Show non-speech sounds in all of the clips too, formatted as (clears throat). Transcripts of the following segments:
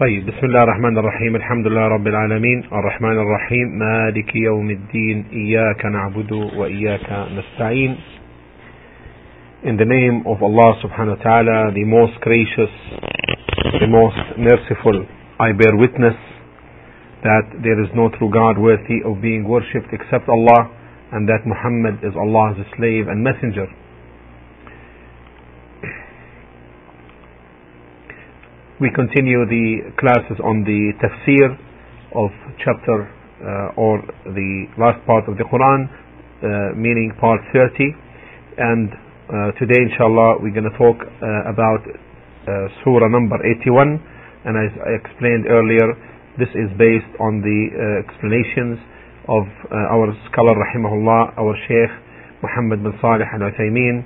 طيب بسم الله الرحمن الرحيم الحمد لله رب العالمين الرحمن الرحيم مالك يوم الدين إياك نعبد وإياك نستعين In the name of Allah subhanahu wa ta'ala, the most gracious, the most merciful, I bear witness that there is no true God worthy of being worshipped except Allah and that Muhammad is Allah's slave and messenger. We continue the classes on the tafsir of chapter uh, or the last part of the Quran, uh, meaning part 30. And uh, today, inshallah, we're going to talk uh, about uh, surah number 81. And as I explained earlier, this is based on the uh, explanations of our scholar, rahimahullah, our Sheikh Muhammad bin Salih al Uthaymeen,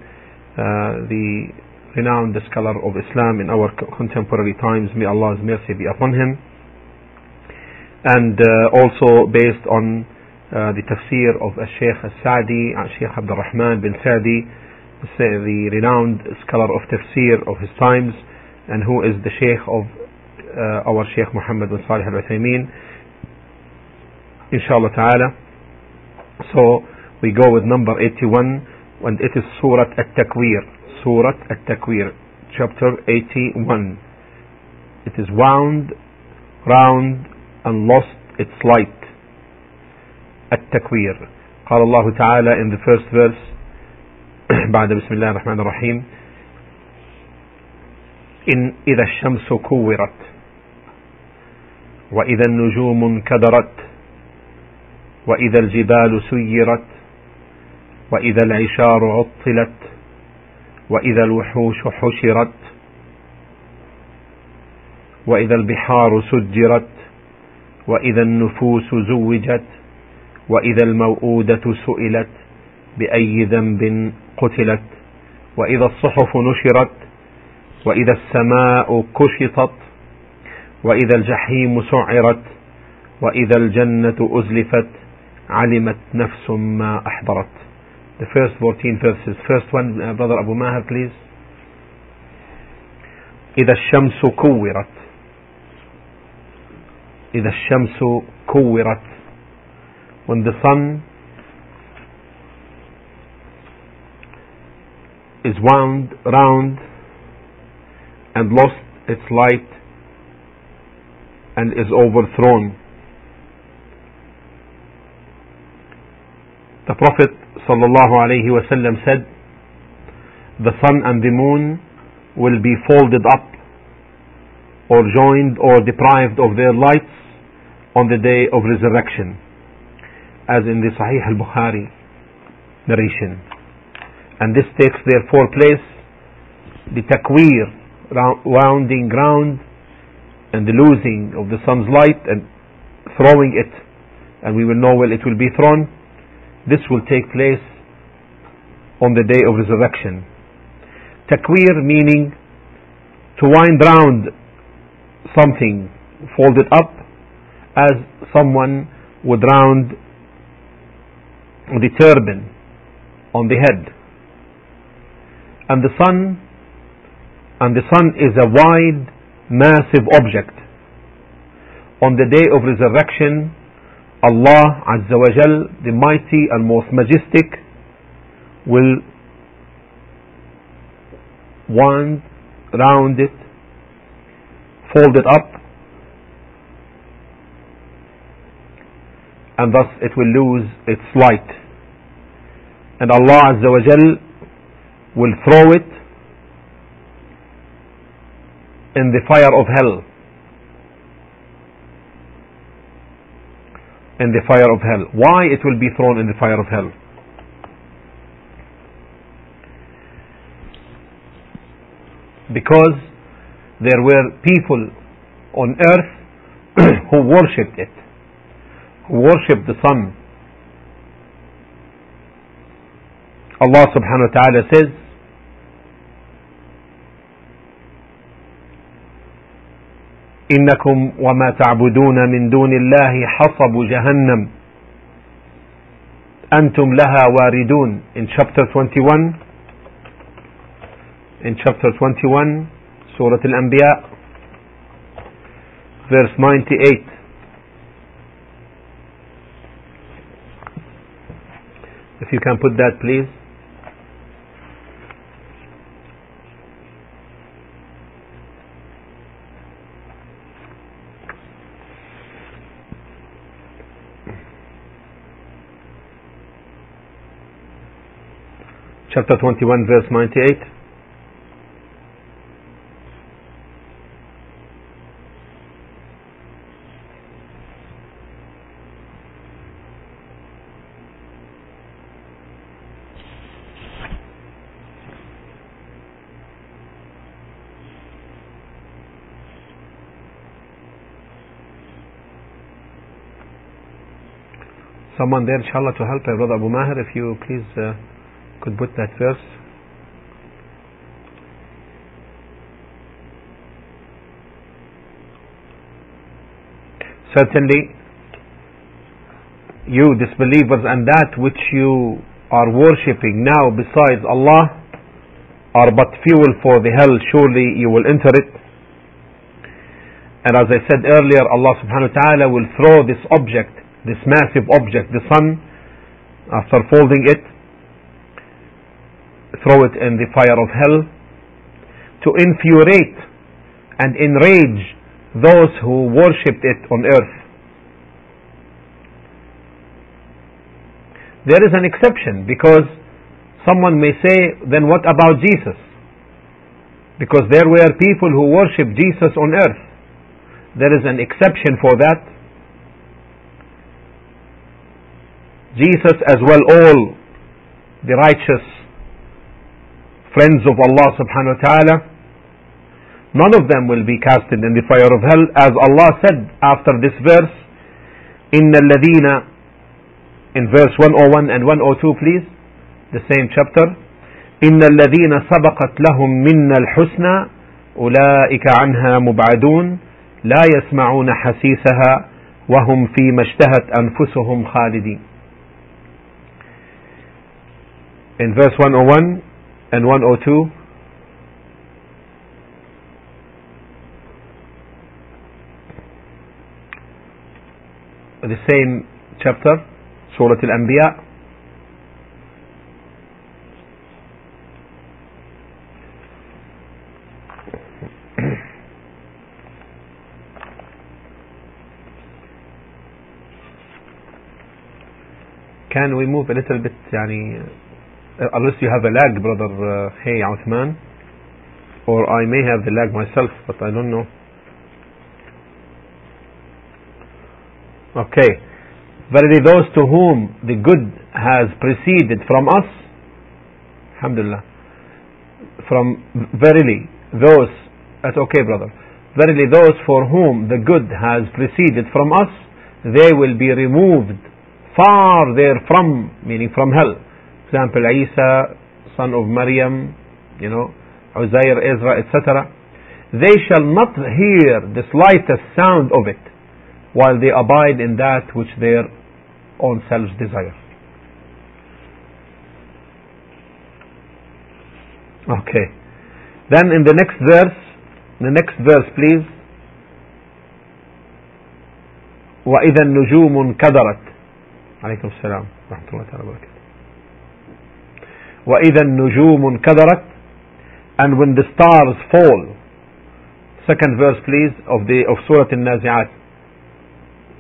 the renowned scholar of Islam in our contemporary times. May Allah's mercy be upon him. And uh, also based on uh, the tafsir of Sheikh Al-Sa'di, Sheikh Abdul Rahman bin Sa'di, the renowned scholar of tafsir of his times, and who is the Sheikh of uh, our Sheikh Muhammad bin Salih al-Uthaymeen, inshallah ta'ala. So we go with number 81, and it is Surah At-Takwir. Surah At-Takwir, chapter 81. It is wound, round, and lost its light. At-Takwir. قال الله تعالى in the first verse (clears throat) بعد بسم الله الرحمن الرحيم إن إذا الشمس كورت وإذا النجوم انكدرت وإذا الجبال سيرت وإذا العشار عطلت وإذا الوحوش حشرت وإذا البحار سجرت وإذا النفوس زوجت وإذا الموءودة سئلت بأي ذنب قتلت وإذا الصحف نشرت وإذا السماء كشطت وإذا الجحيم سعرت وإذا الجنة أزلفت علمت نفس ما أحضرت. the first 14 verses. First one, uh, Brother Abu Mahar, please. إذا الشمس كورت إذا الشمس كورت when the sun is wound round and lost its light and is overthrown the prophet wasallam said, the sun and the moon will be folded up or joined or deprived of their lights on the day of resurrection, as in the Sahih al-Bukhari narration. And this takes therefore place the takwir, rounding ground, and the losing of the sun's light and throwing it, and we will know where it will be thrown this will take place on the day of resurrection. Takwir meaning to wind round something, fold it up as someone would round the turban on the head. And the sun, and the sun is a wide, massive object. On the day of resurrection, Allah Azza wa Jal, the mighty and most majestic, will wind round it, fold it up, and thus it will lose its light. And Allah Azza wa Jal will throw it in the fire of hell. In the fire of hell. Why it will be thrown in the fire of hell? Because there were people on earth (clears throat) who worshipped it, who worshipped the sun. Allah subhanahu wa ta'ala says, إنكم وما تعبدون من دون الله حصب جهنم أنتم لها واردون in chapter 21 in chapter 21 سورة الأنبياء verse 98. If you can put that, please. Chapter 21, verse 98. someone there inshallah to help uh, brother Abu Mahir if you please uh, could put that verse certainly you disbelievers and that which you are worshipping now besides Allah are but fuel for the hell. Surely you will enter it. And as I said earlier Allah subhanahu wa ta'ala will throw this object this massive object, the sun, after folding it, throw it in the fire of hell to infuriate and enrage those who worshipped it on earth. There is an exception because someone may say, then what about Jesus? Because there were people who worshipped Jesus on earth. There is an exception for that Jesus as well all the righteous friends of Allah subhanahu wa ta'ala none of them will be casted in the fire of hell as Allah said after this verse إن الذين in verse 101 and 102 please the same chapter إن الذين سبقت لهم منا الحسنى أولئك عنها مبعدون لا يسمعون حسيسها وهم فيما اشتهت أنفسهم خالدين in verse 101 and 102 the same chapter Surah Al-Anbiya can we move a little bit يعني Uh, unless you have a lag, brother uh, Hey Uthman, or I may have the lag myself, but I don't know. Okay. Verily those to whom the good has preceded from us, Alhamdulillah, from verily those, that's okay brother, verily those for whom the good has preceded from us, they will be removed far therefrom, meaning from hell example, Isa, son of Maryam, you know, Uzair, Ezra, etc. They shall not hear the slightest sound of it while they abide in that which their own selves desire. Okay. Then in the next verse, the next verse please. وإذا النجوم انكدرت عليكم السلام ورحمة الله تعالى وبركاته وإذا النجوم انكدرت and when the stars fall second verse please of the of Surah Al-Nazi'at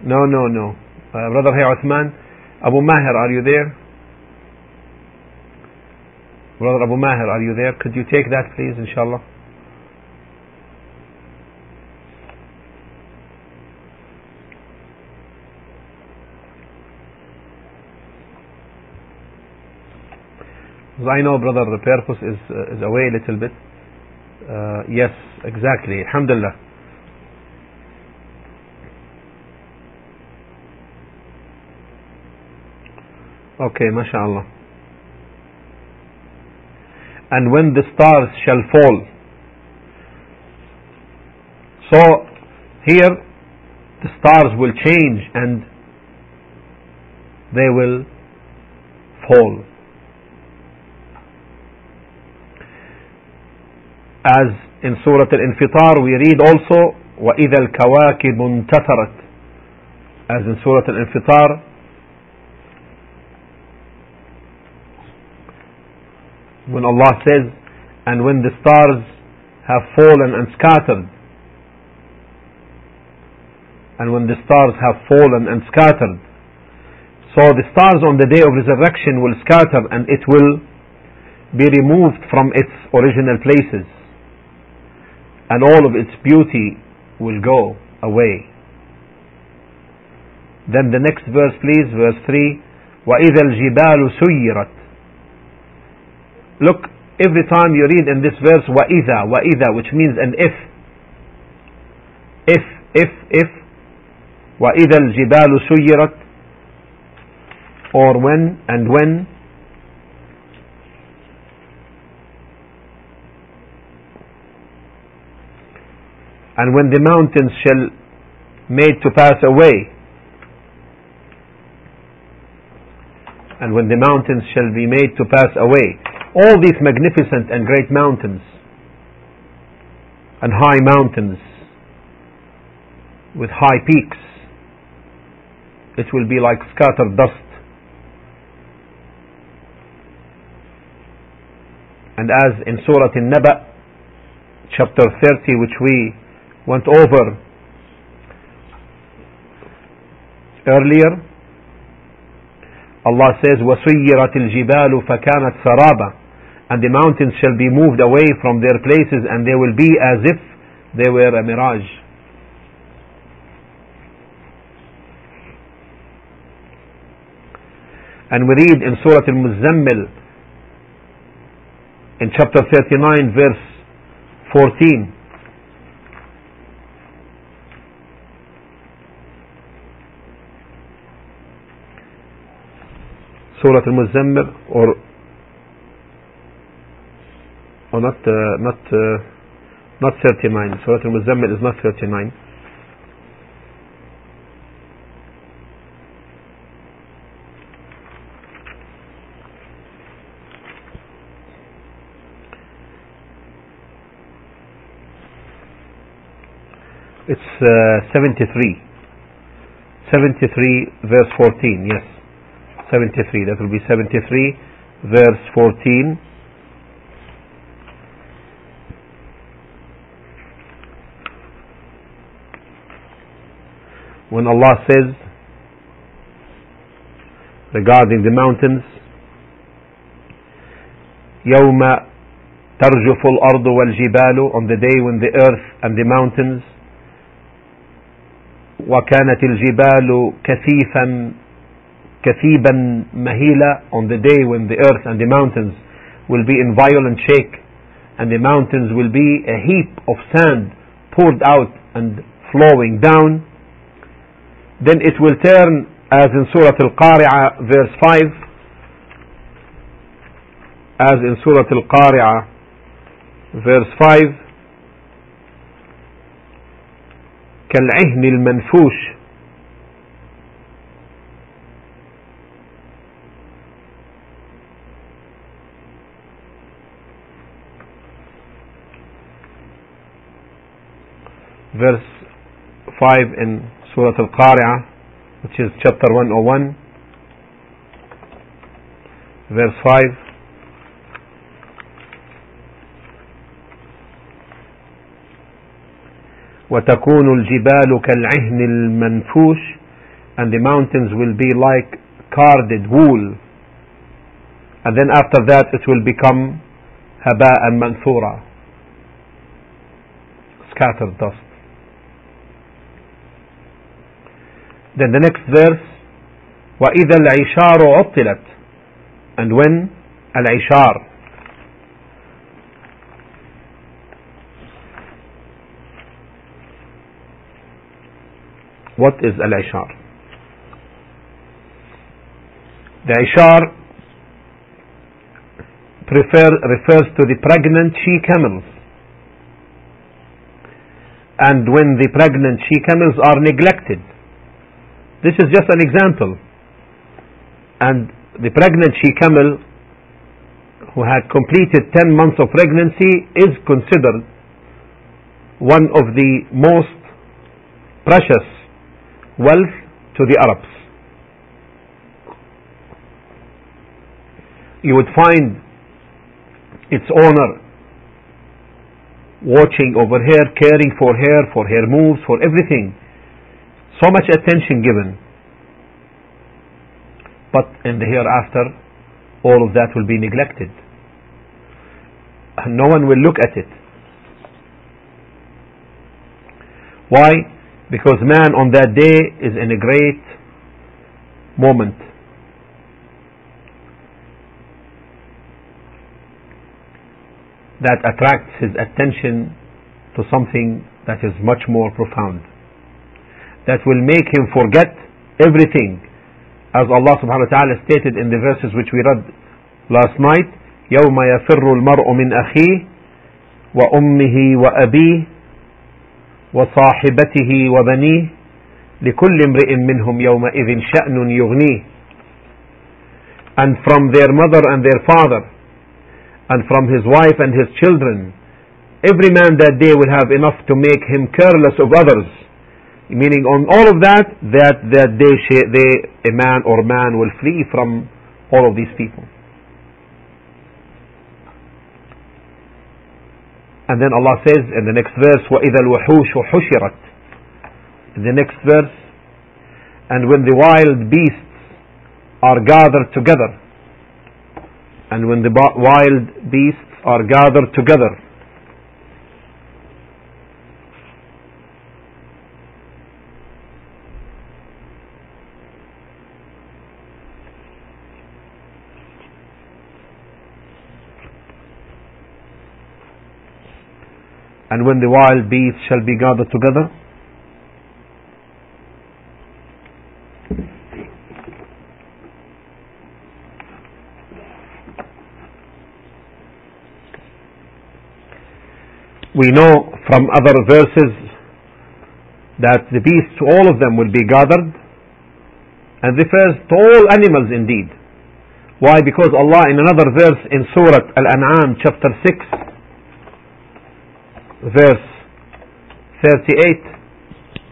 no no no uh, brother here Uthman Abu Mahir are you there brother Abu Mahir are you there could you take that please inshallah I know, brother, the purpose is, uh, is away a little bit. Uh, yes, exactly. Alhamdulillah. Okay, mashallah. And when the stars shall fall. So, here, the stars will change and they will fall. as in Surah Al-Infitar we read also وإذا الكواكب انتثرت as in Surah Al-Infitar when Allah says and when the stars have fallen and scattered and when the stars have fallen and scattered so the stars on the day of resurrection will scatter and it will be removed from its original places and all of its beauty will go away. Then the next verse please, verse 3, وَإِذَا الْجِبَالُ سُيِّرَتْ Look, every time you read in this verse وَإِذَا, وَإِذَا, which means an if. If, if, if. وَإِذَا الْجِبَالُ سُيِّرَتْ or when and when and when the mountains shall be made to pass away and when the mountains shall be made to pass away all these magnificent and great mountains and high mountains with high peaks it will be like scattered dust. And as in Surah An-Naba, chapter 30, which we went over earlier, Allah says, وَسُيِّرَتِ الْجِبَالُ فَكَانَتْ سَرَابًا And the mountains shall be moved away from their places and they will be as if they were a mirage. And we read in Surah Al-Muzammil in chapter 39 verse 14 Surah Al-Muzammil or or not uh, not uh, not 39 Surah Al-Muzammil is not 39 It's uh, 73. 73 verse 14, yes. 73, that will be 73 verse 14. When Allah says regarding the mountains, يوم ترجف الأرض والجبال on the day when the earth and the mountains وكانت الجبال كثيفا كثيبا مهيلا on the day when the earth and the mountains will be in violent shake and the mountains will be a heap of sand poured out and flowing down then it will turn as in Surah Al-Qari'ah verse 5 as in Surah Al-Qari'ah verse 5 كالعهن المنفوش verse 5 in Surah Al-Qari'ah which is chapter 101 verse 5 وتكون الجبال كالعهن المنفوش and the mountains will be like carded wool and then after that it will become هباء منثورا scattered dust then the next verse وإذا العشار عطلت and when العشار What is al-ishar? The ishar prefer, refers to the pregnant she camels. And when the pregnant she camels are neglected. this is just an example. And the pregnant she camel who had completed 10 months of pregnancy is considered one of the most precious wealth to the Arabs. You would find its owner watching over her, caring for her, for her moves, for everything. So much attention given. But in the hereafter, all of that will be neglected. No one will look at it. Why? Because man on that day is in a great moment. That attracts his attention to something that is much more profound That will make him forget everything. As Allah subhanahu wa ta'ala stated in the verses which we read last night, يوم يفر المرء من أخيه وأمه وأبيه وصاحبته وبنيه لكل امرئ منهم يومئذ شأن يغنيه and from their mother and their father and from his wife and his children every man that day will have enough to make him careless of others meaning on all of that that that day they, a man or man will flee from all of these people And then Allah says in the next verse, وَإِذَا الْوُحُوشُ حُشِرَتْ In the next verse, and when the wild beasts are gathered together, and when the wild beasts are gathered together, and when the wild beasts shall be gathered together we know from other verses that the beasts all of them will be gathered. And refers to all animals indeed. Why? Because Allah in another verse in Surah Al-An'am chapter 6 verse 38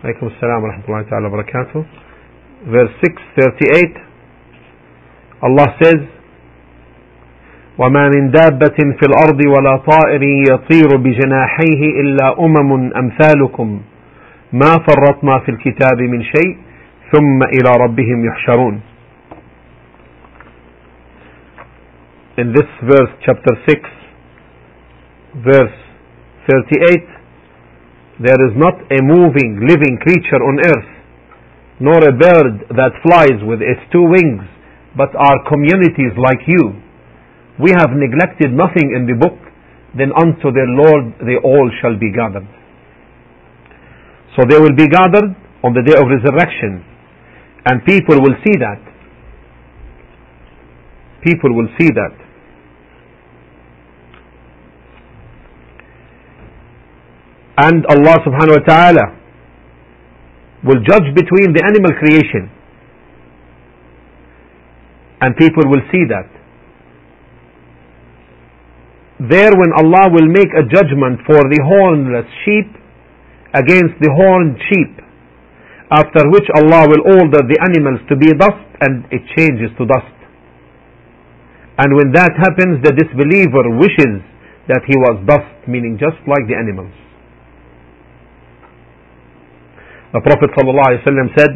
عليكم السلام ورحمة الله تعالى وبركاته verse 6 38 Allah says وما من دابة في الأرض ولا طائر يطير بجناحيه إلا أمم أمثالكم ما فرطنا في الكتاب من شيء ثم إلى ربهم يحشرون In this verse, chapter 6, verse 38 There is not a moving, living creature on earth, nor a bird that flies with its two wings, but are communities like you. We have neglected nothing in the book, then unto their Lord they all shall be gathered. So they will be gathered on the day of resurrection, and people will see that. People will see that. And Allah subhanahu wa ta'ala will judge between the animal creation and people will see that. There when Allah will make a judgment for the hornless sheep against the horned sheep after which Allah will order the animals to be dust and it changes to dust. And when that happens the disbeliever wishes that he was dust meaning just like the animals The Prophet ﷺ said,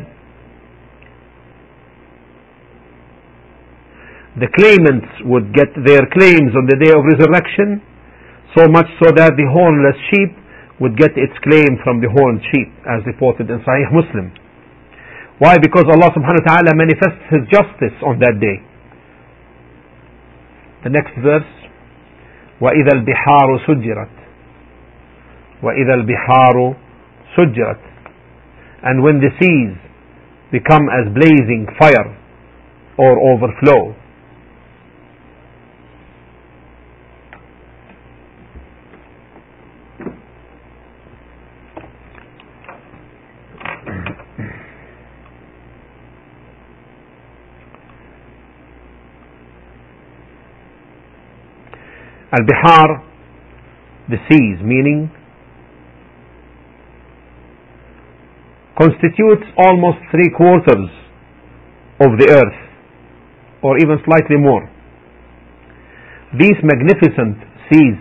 the claimants would get their claims on the day of resurrection, so much so that the hornless sheep would get its claim from the horned sheep, as reported in Sahih Muslim. Why? Because Allah subhanahu wa ta'ala manifests His justice on that day. The next verse, وَإِذَا الْبِحَارُ سُجِّرَتْ وَإِذَا الْبِحَارُ سُجِّرَتْ and when the seas become as blazing fire or overflow. Al-Bihar, the seas, meaning constitutes almost three quarters of the earth, or even slightly more. These magnificent seas,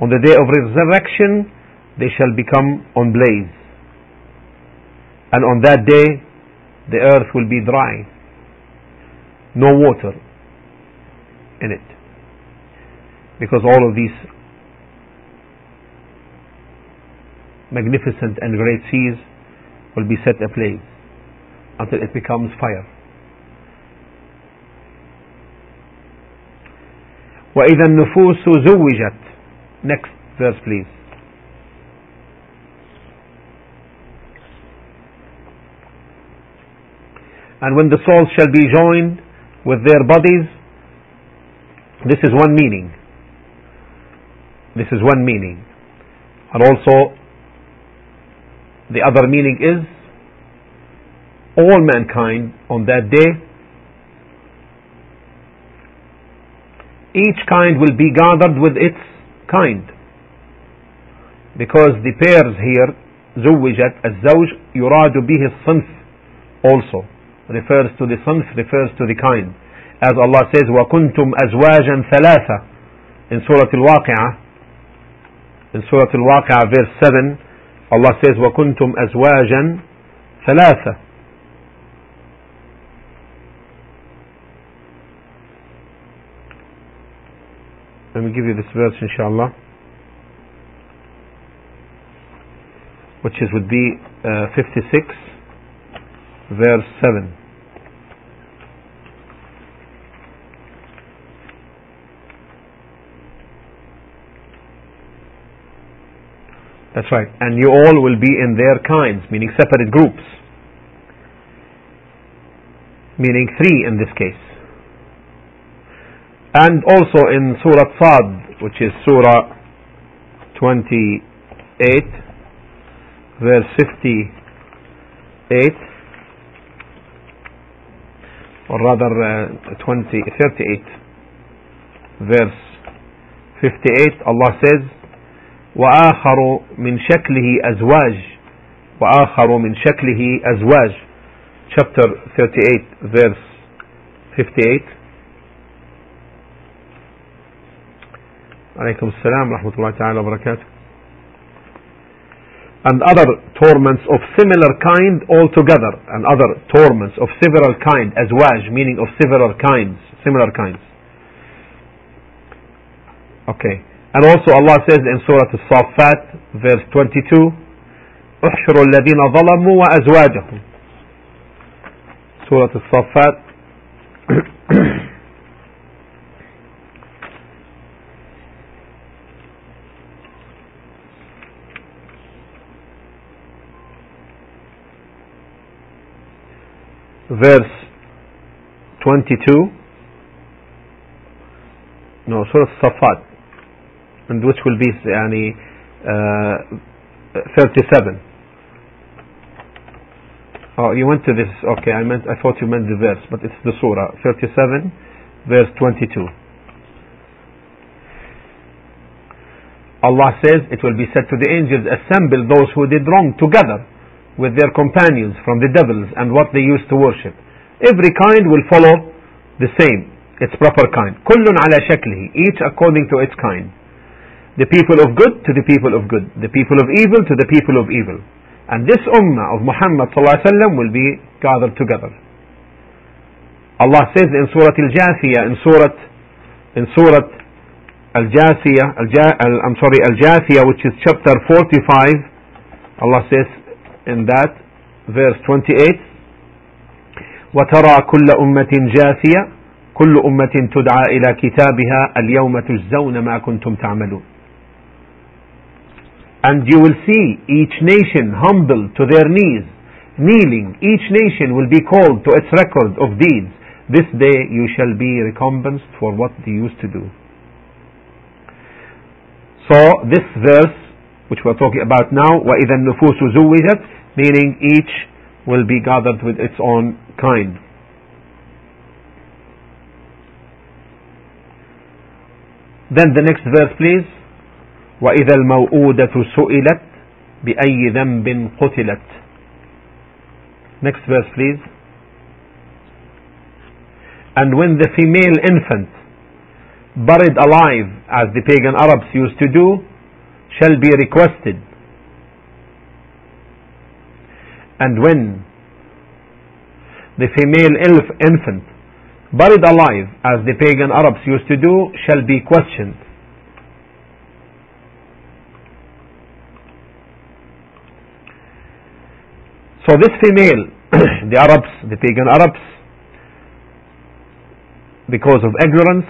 on the day of resurrection, they shall become on blaze. And on that day, the earth will be dry, no water in it. Because all of these magnificent and great seas will be set ablaze until it becomes fire. وإذا النفوس زوجت next verse please and when the souls shall be joined with their bodies this is one meaning this is one meaning and also the other meaning is all mankind on that day each kind will be gathered with its kind because the pairs here زوجت الزوج يراد به الصنف also refers to the صنف refers to the kind as Allah says وكنتم أزواجا ثلاثة in Surah Al-Waqi'ah in Surah Al-Waqi'ah verse 7 Allah says وكنتم أزواجا ثلاثة Let me give you this verse inshallah which is would be uh, 56 verse 7 That's right. And you all will be in their kinds, meaning separate groups. Meaning three in this case. And also in Surah Sad, which is Surah 28, verse 58, or rather uh, 20, 38, verse 58, Allah says, وآخر من شكله أزواج وآخر من شكله أزواج chapter 38 verse 58 عليكم السلام ورحمة الله تعالى وبركاته and other torments of similar kind altogether and other torments of several kind azwaj meaning of several kinds similar kinds okay And also Allah says in Surah Al-Saffat, verse 22, احشروا الذين ظلموا وأزواجهم. Surah Al-Saffat, verse 22 no Surah Al-Saffat and which will be يعني uh, 37 oh you went to this okay I meant I thought you meant the verse but it's the surah 37 verse 22 Allah says it will be said to the angels assemble those who did wrong together with their companions from the devils and what they used to worship every kind will follow the same its proper kind كل على شكله each according to its kind the people of good to the people of good, the people of evil to the people of evil. And this ummah of Muhammad will be gathered together. Allah says in Surah Al-Jathiyah, in Surah, in Surah Al-Jathiyah, Al I'm sorry, Al-Jathiyah, which is chapter 45, Allah says in that, verse 28, وترى كل أمة جاثية كل أمة تدعى إلى كتابها اليوم تجزون ما كنتم تعملون and you will see each nation humble to their knees, kneeling. Each nation will be called to its record of deeds. This day you shall be recompensed for what they used to do. So this verse, which we're talking about now, وَإِذَا النُّفُوسُ زُوِّجَتْ, meaning each will be gathered with its own kind. Then the next verse please. وإذا الموءودة سئلت بأي ذنب قتلت Next verse, please. And when the female infant buried alive, as the pagan Arabs used to do, shall be requested. And when the female infant buried alive, as the pagan Arabs used to do, shall be questioned. So this female, (clears throat) the Arabs, the pagan Arabs, because of ignorance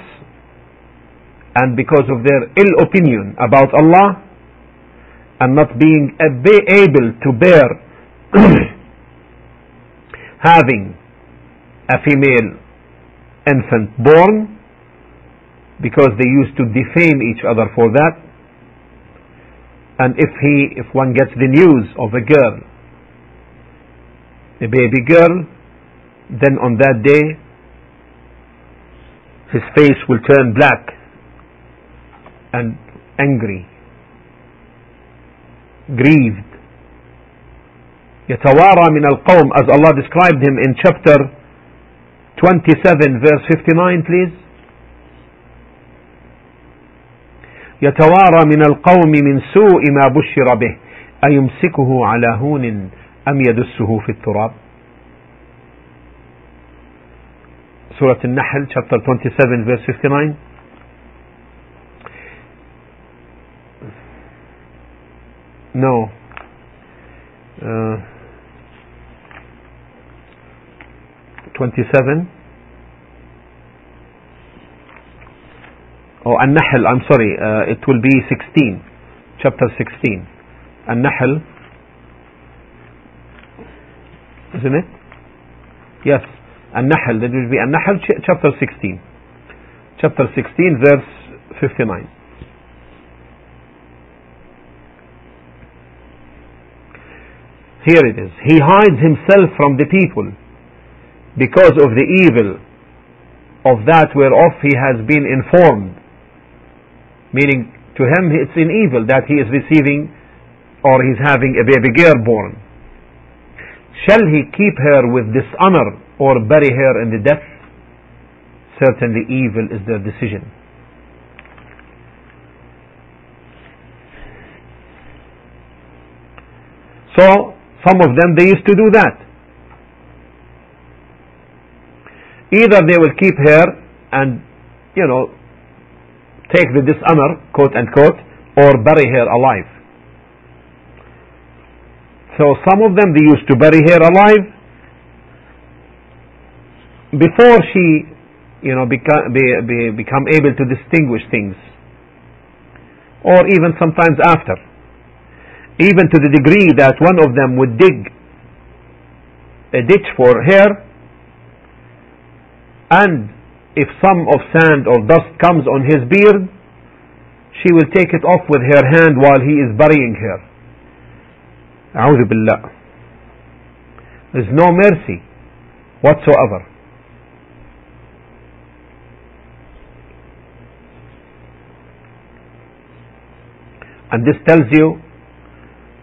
and because of their ill opinion about Allah and not being able to bear (clears throat) having a female infant born because they used to defame each other for that. And if he if one gets the news of a girl a baby girl then on that day his face will turn black and angry grieved يتوارى من القوم as Allah described him in chapter 27 verse 59 please يتوارى من القوم من سوء ما بشر به أيمسكه على هون أم يدسه في التراب سورة النحل chapter 27 verse 59 no uh, 27 oh النحل I'm sorry uh, it will be 16 chapter 16 النحل isn't it? Yes. An-Nahl, that will be An-Nahl chapter 16. Chapter 16 verse 59. Here it is. He hides himself from the people because of the evil of that whereof he has been informed. Meaning, to him it's an evil that he is receiving or he's having a baby girl born. Shall he keep her with dishonor or bury her in the death? Certainly evil is their decision. So, some of them they used to do that. Either they will keep her and, you know, take the dishonor, quote unquote, or bury her alive. So some of them they used to bury her alive. Before she, you know, become, be, be, become able to distinguish things, or even sometimes after, even to the degree that one of them would dig a ditch for her. And if some of sand or dust comes on his beard, she will take it off with her hand while he is burying her. Billah. There's no mercy whatsoever. And this tells you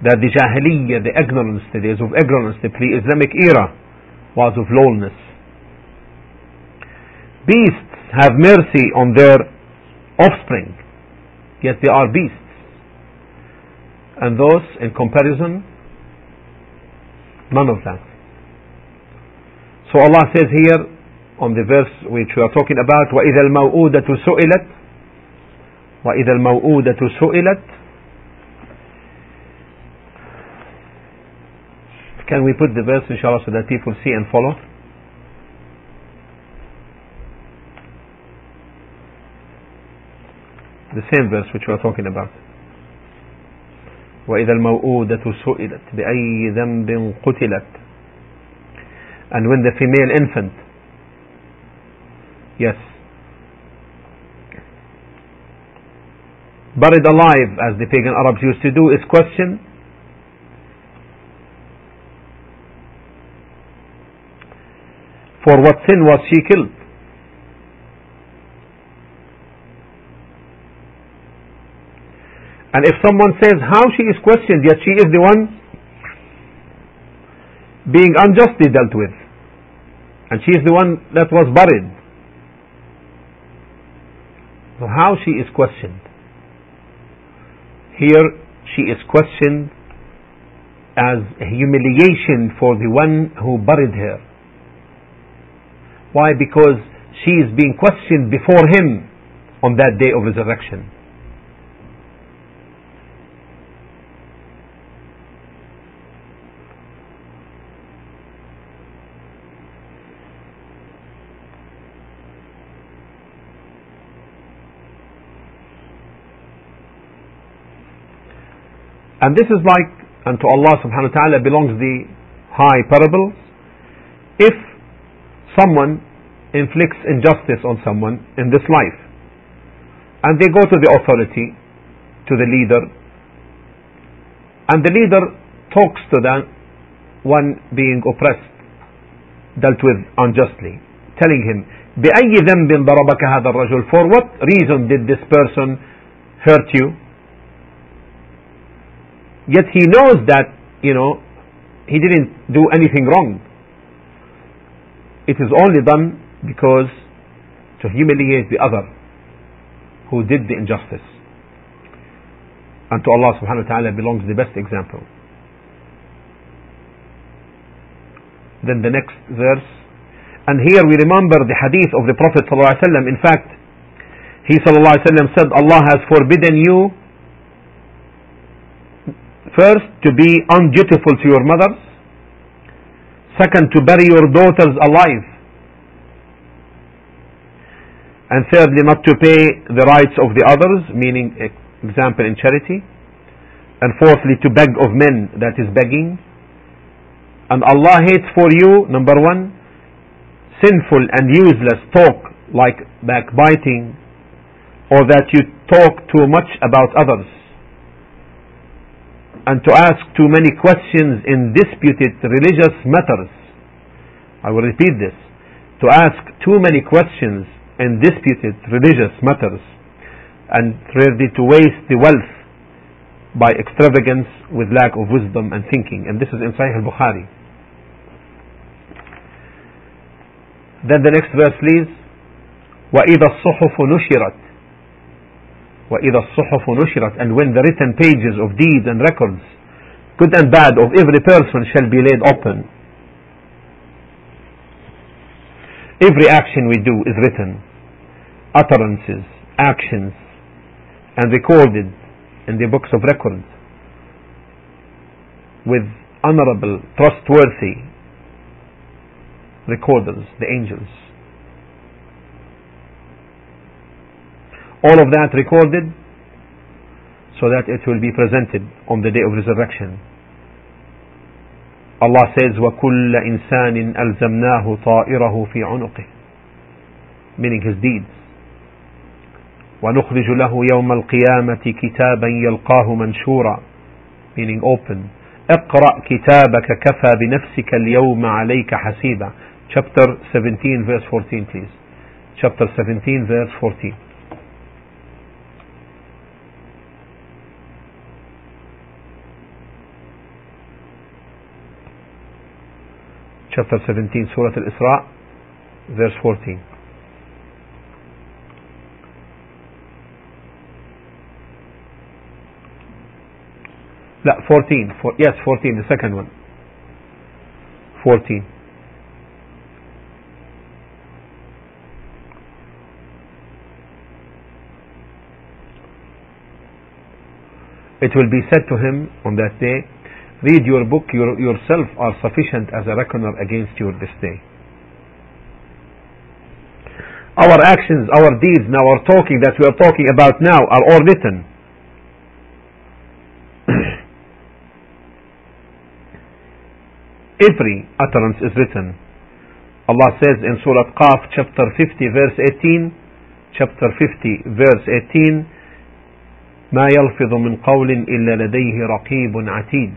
that the Jahiliyyah, the ignorance, the days of ignorance, the pre-Islamic era was of lowness. Beasts have mercy on their offspring, yet they are beasts. And those, in comparison, none of that. So Allah says here on the verse which we are talking about, وَإِذَا الْمَوْءُودَةُ سُئِلَتْ وَإِذَا الْمَوْءُودَةُ سُئِلَتْ Can we put the verse inshallah so that people see and follow? the same verse which we are talking about وإذا الموءودة سئلت بأي ذنب قتلت and when the female infant yes buried alive as the pagan Arabs used to do is questioned for what sin was she killed And if someone says how she is questioned, yet she is the one being unjustly dealt with. And she is the one that was buried. So how she is questioned? Here she is questioned as humiliation for the one who buried her. Why? Because she is being questioned before him on that day of resurrection. And this is like, and to Allah subhanahu wa ta'ala belongs the high parables. If someone inflicts injustice on someone in this life, and they go to the authority, to the leader, and the leader talks to the one being oppressed, dealt with unjustly, telling him, بأي ذنب ضربك هذا الرجل? For what reason did this person hurt you? Yet he knows that, you know, he didn't do anything wrong. It is only done because to humiliate the other who did the injustice. And to Allah subhanahu wa ta'ala belongs the best example. Then the next verse. And here we remember the hadith of the Prophet. In fact, he said, Allah has forbidden you First, to be undutiful to your mothers. Second, to bury your daughters alive. And thirdly, not to pay the rights of the others, meaning, example, in charity. And fourthly, to beg of men, that is begging. And Allah hates for you, number one, sinful and useless talk like backbiting, or that you talk too much about others and to ask too many questions in disputed religious matters. I will repeat this. To ask too many questions in disputed religious matters and ready to waste the wealth by extravagance with lack of wisdom and thinking. And this is in Sahih al-Bukhari. Then the next verse please. وَإِذَا الصُّحُفُ نُشِرَتْ وإذا الصحف نشرت and when the written pages of deeds and records good and bad of every person shall be laid open every action we do is written utterances actions and recorded in the books of records with honorable trustworthy recorders the angels All of that recorded so that it will be presented on the day of resurrection. Allah says, وَكُلَّ إِنسَانٍ أَلْزَمْنَاهُ طَائِرَهُ فِي عُنُقِهِ meaning his deeds. وَنُخْرِجُ لَهُ يَوْمَ الْقِيَامَةِ كِتَابًا يَلْقَاهُ مَنْشُورًا meaning open. اقرأ كتابك كفى بنفسك اليوم عليك حسيبا chapter 17 verse 14 please chapter 17 verse 14 chapter 17 Surah Al-Isra verse 14 لا 14 for, yes 14 the second one. 14 it will be said to him on that day Read your book your, yourself are sufficient as a reckoner against you this day. Our actions, our deeds, now our talking that we are talking about now are all written. (coughs) Every utterance is written. Allah says in Surah Qaf, chapter 50, verse 18, chapter 50, verse 18, ما يلفظ من قول إلا لديه رقيب عتيد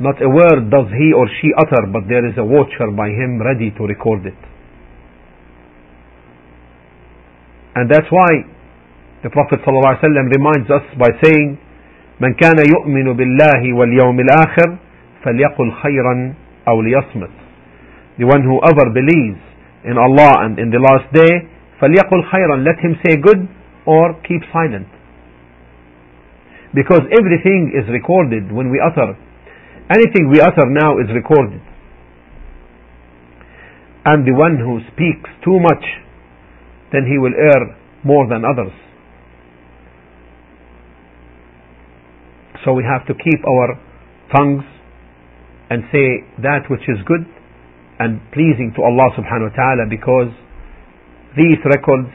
Not a word does he or she utter, but there is a watcher by him ready to record it. And that's why the Prophet ﷺ reminds us by saying, من كان يؤمن بالله واليوم الآخر فليقل خيرا أو ليصمت the one who ever believes in Allah and in the last day فليقل خيرا let him say good or keep silent because everything is recorded when we utter anything we utter now is recorded. And the one who speaks too much then he will err more than others. So we have to keep our tongues and say that which is good and pleasing to Allah subhanahu wa ta'ala because these records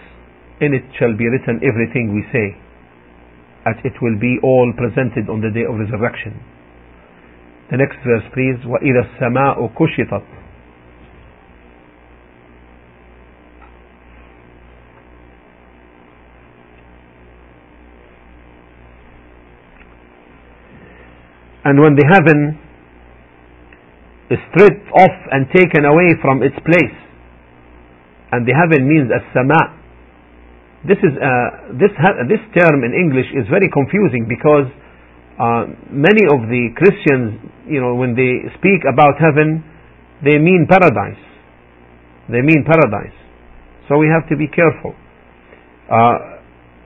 in it shall be written everything we say as it will be all presented on the day of resurrection the next verse please وَإِذَا السَّمَاءُ كُشِطَتْ and when the heaven is stripped off and taken away from its place. And the heaven means as-sama. This is uh, this this term in English is very confusing because uh, many of the Christians, you know, when they speak about heaven, they mean paradise. They mean paradise. So we have to be careful. Uh,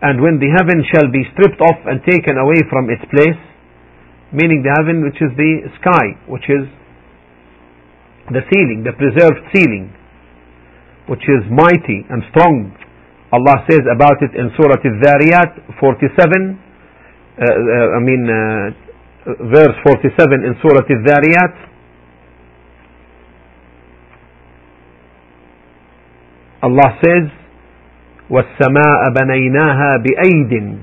and when the heaven shall be stripped off and taken away from its place, meaning the heaven which is the sky, which is the ceiling, the preserved ceiling, which is mighty and strong. Allah says about it in Surah Al-Dhariyat 47, uh, uh, I mean uh, verse 47 in Surah Al-Dhariyat. Allah says, وَالسَّمَاءَ بَنَيْنَاهَا بِأَيْدٍ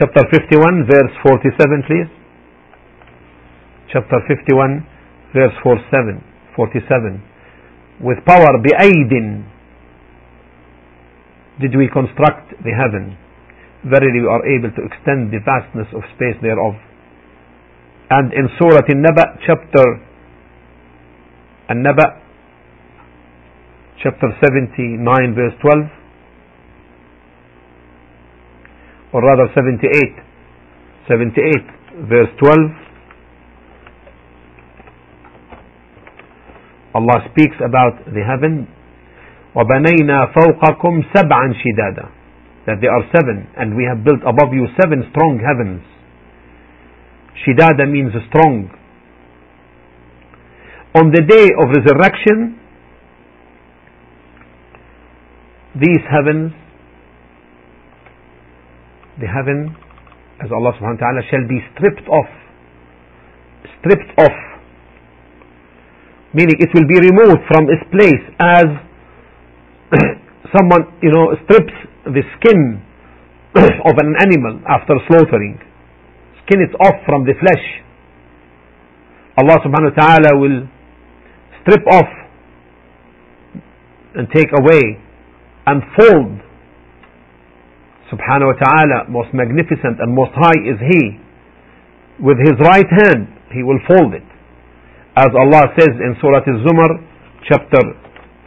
chapter 51 verse 47 please chapter 51 verse 47 47 with power بأيد did we construct the heaven verily we are able to extend the vastness of space thereof and in Surah An-Naba chapter An-Naba chapter 79 verse 12 or rather 78 78 verse 12 Allah speaks about the heaven وَبَنَيْنَا فَوْقَكُمْ سَبْعًا شِدَادًا that there are seven and we have built above you seven strong heavens shidada means strong on the day of resurrection these heavens the heaven, as Allah subhanahu wa ta'ala, shall be stripped off. Stripped off. Meaning it will be removed from its place as (coughs) someone, you know, strips the skin (coughs) of an animal after slaughtering. Skin it off from the flesh. Allah subhanahu wa ta'ala will strip off and take away and fold subhanahu wa ta'ala, most magnificent and most high is He. With His right hand, He will fold it As Allah says in Surah Al-Zumar, chapter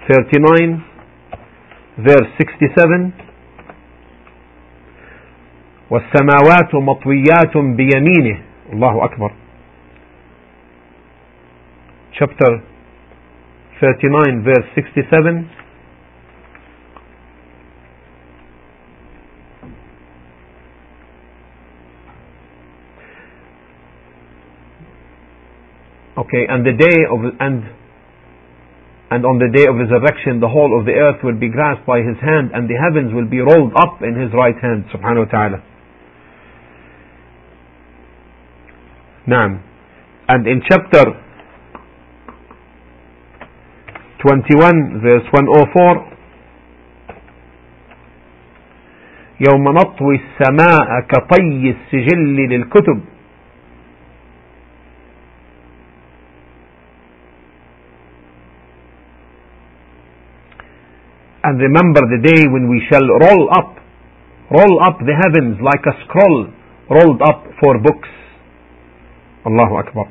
39, verse 67, والسماوات مطويات بيمينه الله أكبر chapter 39 verse 67 Okay, and the day of and and on the day of resurrection the whole of the earth will be grasped by his hand and the heavens will be rolled up in his right hand subhanahu wa ta'ala. Naam. And in chapter 21 verse 104 يوم نطوي السماء كطي السجل للكتب and remember the day when we shall roll up, roll up the heavens like a scroll rolled up for books. Allahu Akbar.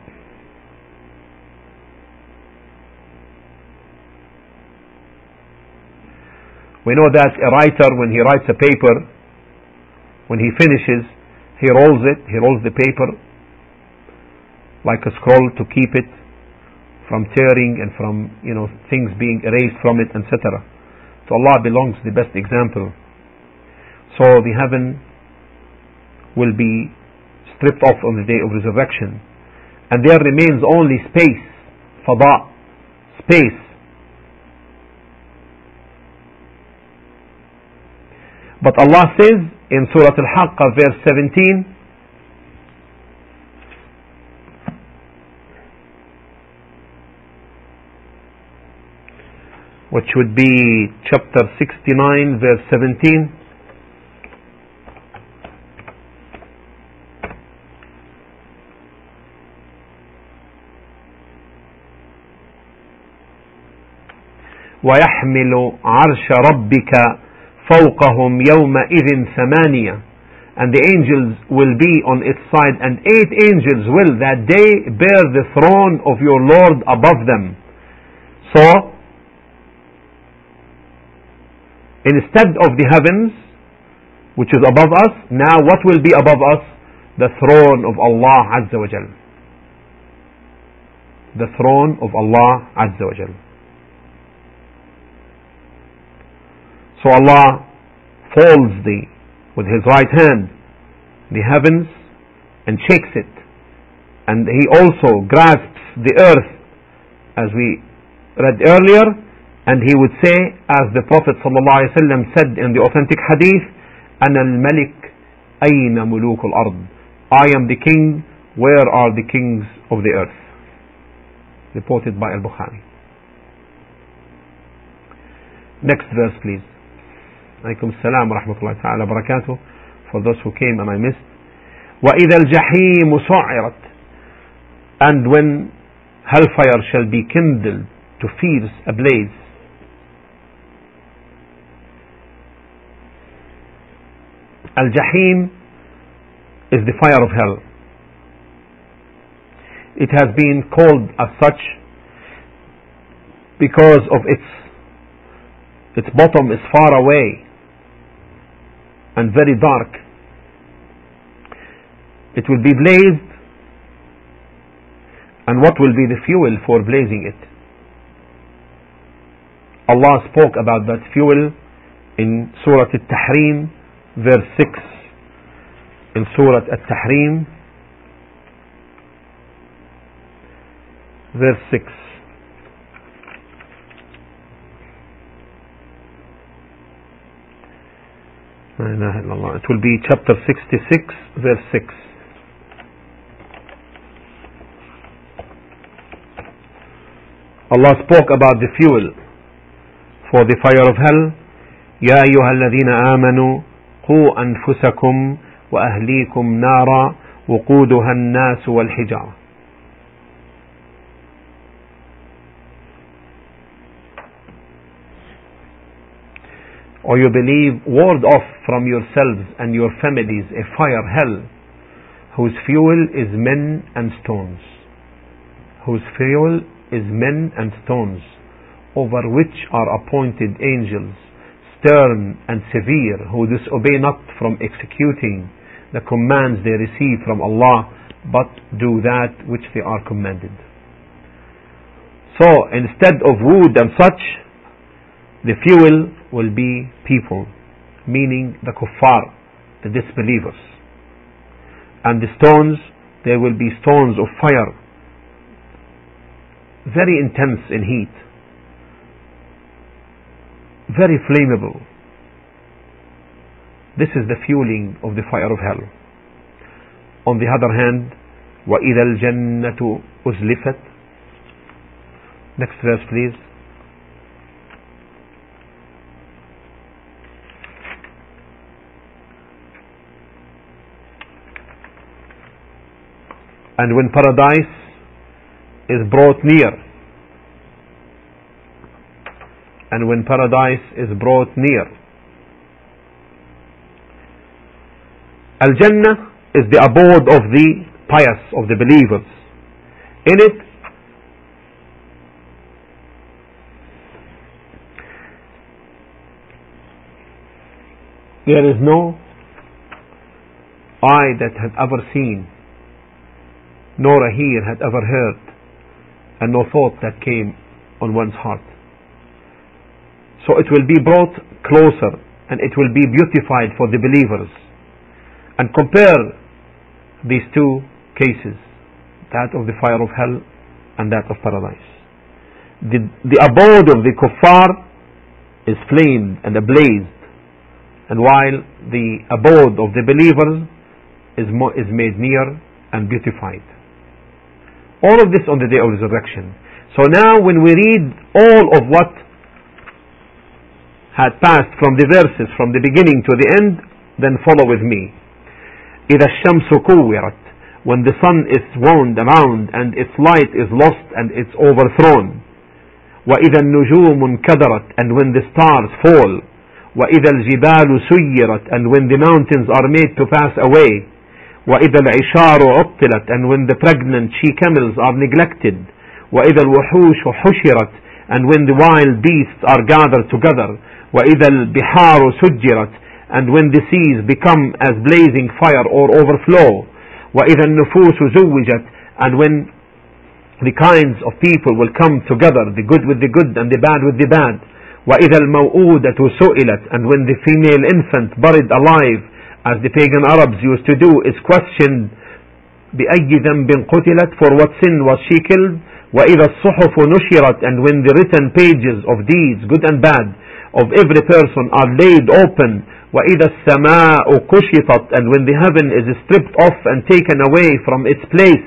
We know that a writer, when he writes a paper, when he finishes, he rolls it, he rolls the paper like a scroll to keep it from tearing and from, you know, things being erased from it, etc. Allah belongs the best example. So the heaven will be stripped off on the day of resurrection, and there remains only space, fada, space But Allah says in Surah Al-Haqqah verse 17, which would be chapter 69 verse 17, ويحمل عرش ربك فوقهم يومئذ ثمانية and the angels will be on its side and eight angels will that day bear the throne of your Lord above them so instead of the heavens which is above us now what will be above us? The throne of Allah Azza wa Jal. The throne of Allah Azza wa Jal. So Allah folds the, with His right hand, the heavens and shakes it. And He also grasps the earth, as we read earlier, and He would say, as the Prophet ﷺ said in the authentic hadith, أنا الملك أين ملوك الأرض I am the king, where are the kings of the earth? Reported by Al-Bukhari. Next verse please. عليكم السلام ورحمة الله تعالى وبركاته for those who came and I missed وإذا الجحيم سعرت and when hellfire shall be kindled to fierce ablaze Al-Jahim is the fire of hell. It has been called as such because of its its bottom is far away and very dark. It will be blazed, and what will be the fuel for blazing it? Allah spoke about that fuel in Surah Al-Tahrim, verse 6. In Surah Al-Tahrim, verse 6. It will be chapter 66, verse 6. Allah spoke about the fuel for the fire of hell. يا أيها الذين آمنوا قوا أنفسكم وأهليكم نارا وقودها الناس والحجارة or you believe, ward off from yourselves and your families a fire, hell, whose fuel is men and stones. Whose fuel is men and stones, over which are appointed angels, stern and severe, who disobey not from executing the commands they receive from Allah, but do that which they are commanded. So instead of wood and such, the fuel will be people, meaning the kuffar, the disbelievers. And the stones, there will be stones of fire, very intense in heat, very flammable. This is the fueling of the fire of hell. On the other hand, وَإِذَا الْجَنَّةُ أُزْلِفَتْ Next verse please. and when paradise is brought near and when paradise is brought near Al-Jannah is the abode of the pious, of the believers. In it, There is no eye that had ever seen, nor a ear had ever heard, and no thought that came on one's heart. So it will be brought closer and it will be beautified for the believers. And compare these two cases, that of the fire of hell and that of paradise. The, the abode of the kuffar is flamed and ablazed, and while the abode of the believers is, is made near and beautified. All of this on the day of resurrection. So now when we read all of what had passed from the verses from the beginning to the end, then follow with me. إذا الشمس كورت when the sun is wound around and its light is lost and it's overthrown وإذا النجوم انكدرت and when the stars fall وإذا الجبال سيرت and when the mountains are made to pass away وإذا العشار عطلت and when the pregnant she camels are neglected وإذا الوحوش حشرت and when the wild beasts are gathered together وإذا البحار سجرت and when the seas become as blazing fire or overflow وإذا النفوس زوجت and when the kinds of people will come together the good with the good and the bad with the bad وإذا الموءودة سئلت and when the female infant buried alive as the pagan Arabs used to do is questioned بأي ذنب قتلت for what sin was she killed وإذا الصحف نشرت and when the written pages of deeds good and bad of every person are laid open وإذا السماء كشطت and when the heaven is stripped off and taken away from its place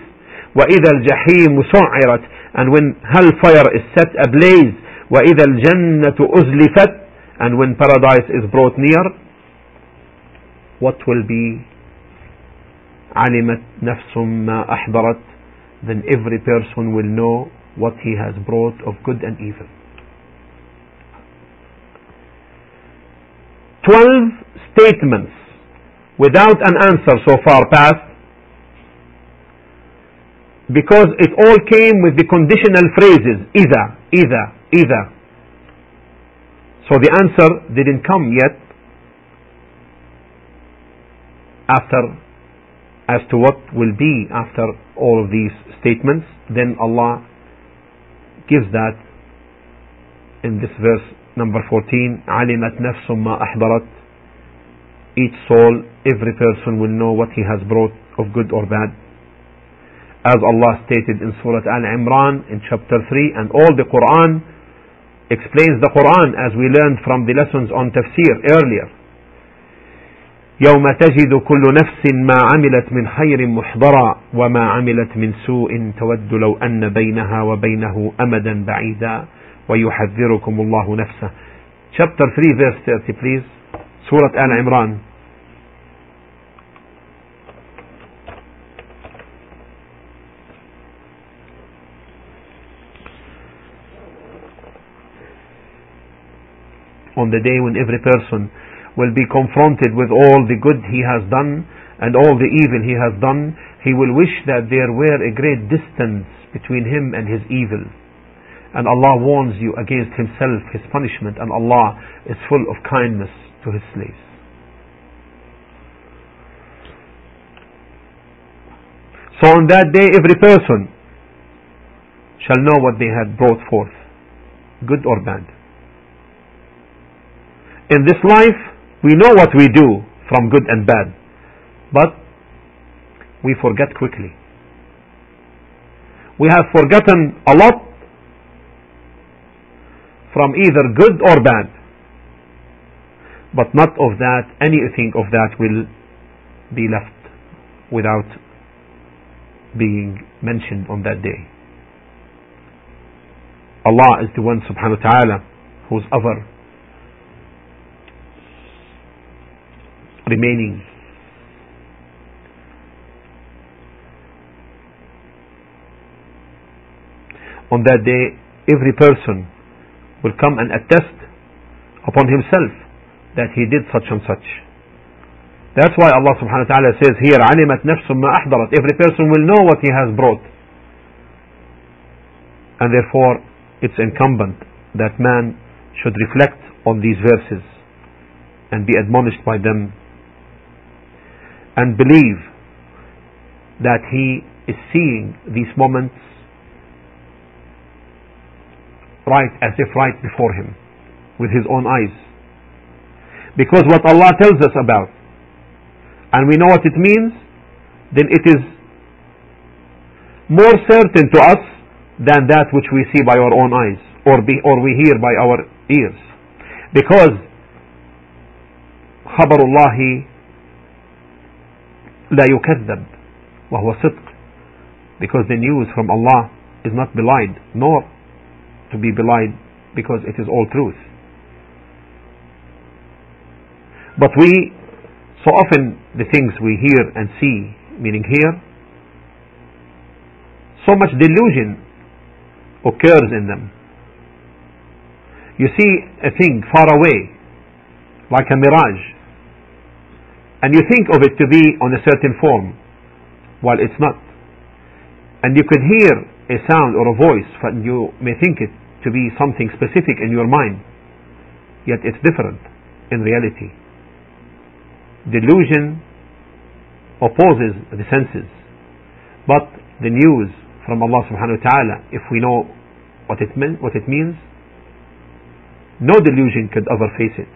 وإذا الجحيم سعرت and when hellfire is set ablaze وإذا الجنة أزلفت and when paradise is brought near what will be علمت نفس ما أحضرت then every person will know what he has brought of good and evil. Twelve statements without an answer so far past because it all came with the conditional phrases either, either, either. So the answer didn't come yet after as to what will be after all of these statements then Allah gives that in this verse number 14 علمت نفس ما أحضرت each soul every person will know what he has brought of good or bad as Allah stated in Surah Al-Imran in chapter 3 and all the Quran explains the Quran as we learned from the lessons on tafsir earlier يوم تجد كل نفس ما عملت من خير محضرا وما عملت من سوء تود لو أن بينها وبينه أمدا بعيدا. ويحذركم الله نفسه. Chapter 3 verse 30 please. سورة آل عمران on the day when every person will be confronted with all the good he has done and all the evil he has done, he will wish that there were a great distance between him and his evil. And Allah warns you against himself, his punishment, and Allah is full of kindness to his slaves. So on that day every person shall know what they had brought forth, good or bad. In this life, we know what we do from good and bad, but we forget quickly. We have forgotten a lot from either good or bad, but not of that, anything of that will be left without being mentioned on that day. Allah is the one subhanahu wa ta'ala who's ever remaining. On that day, every person will come and attest upon himself that he did such and such. That's why Allah subhanahu wa ta'ala says here, عَلِمَتْ نَفْسٌ مَا أَحْضَرَتْ Every person will know what he has brought. And therefore, it's incumbent that man should reflect on these verses and be admonished by them and believe that he is seeing these moments right as if right before him with his own eyes because what Allah tells us about and we know what it means then it is more certain to us than that which we see by our own eyes or, be, or we hear by our ears because خبر الله لا يكذب وهو صدق because the news from Allah is not belied nor to be belied because it is all truth but we so often the things we hear and see meaning hear so much delusion occurs in them you see a thing far away like a mirage and you think of it to be on a certain form while it's not. And you can hear a sound or a voice and you may think it to be something specific in your mind yet it's different in reality. Delusion opposes the senses but the news from Allah subhanahu wa ta'ala if we know what it, mean, what it means no delusion could ever face it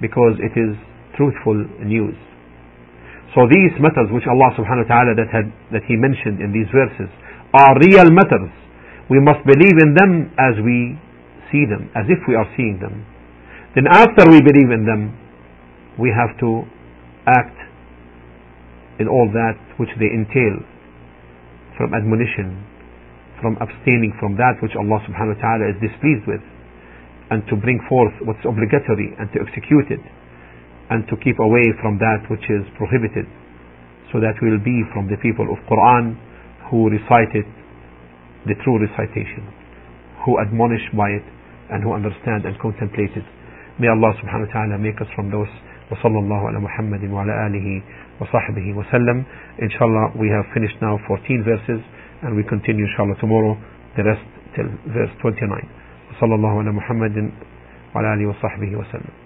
because it is truthful news. So these matters which Allah subhanahu wa ta'ala that, had, that He mentioned in these verses are real matters. We must believe in them as we see them, as if we are seeing them. Then after we believe in them, we have to act in all that which they entail from admonition, from abstaining from that which Allah subhanahu wa ta'ala is displeased with, and to bring forth what's obligatory and to execute it and to keep away from that which is prohibited so that we will be from the people of Quran who recite it the true recitation who admonish by it and who understand and contemplate it may Allah subhanahu wa ta'ala make us from those وصلى الله على محمد وعلى آله وصحبه وسلم inshallah we have finished now 14 verses and we continue inshallah tomorrow the rest till verse 29 وصلى الله على محمد وعلى آله وصحبه وسلم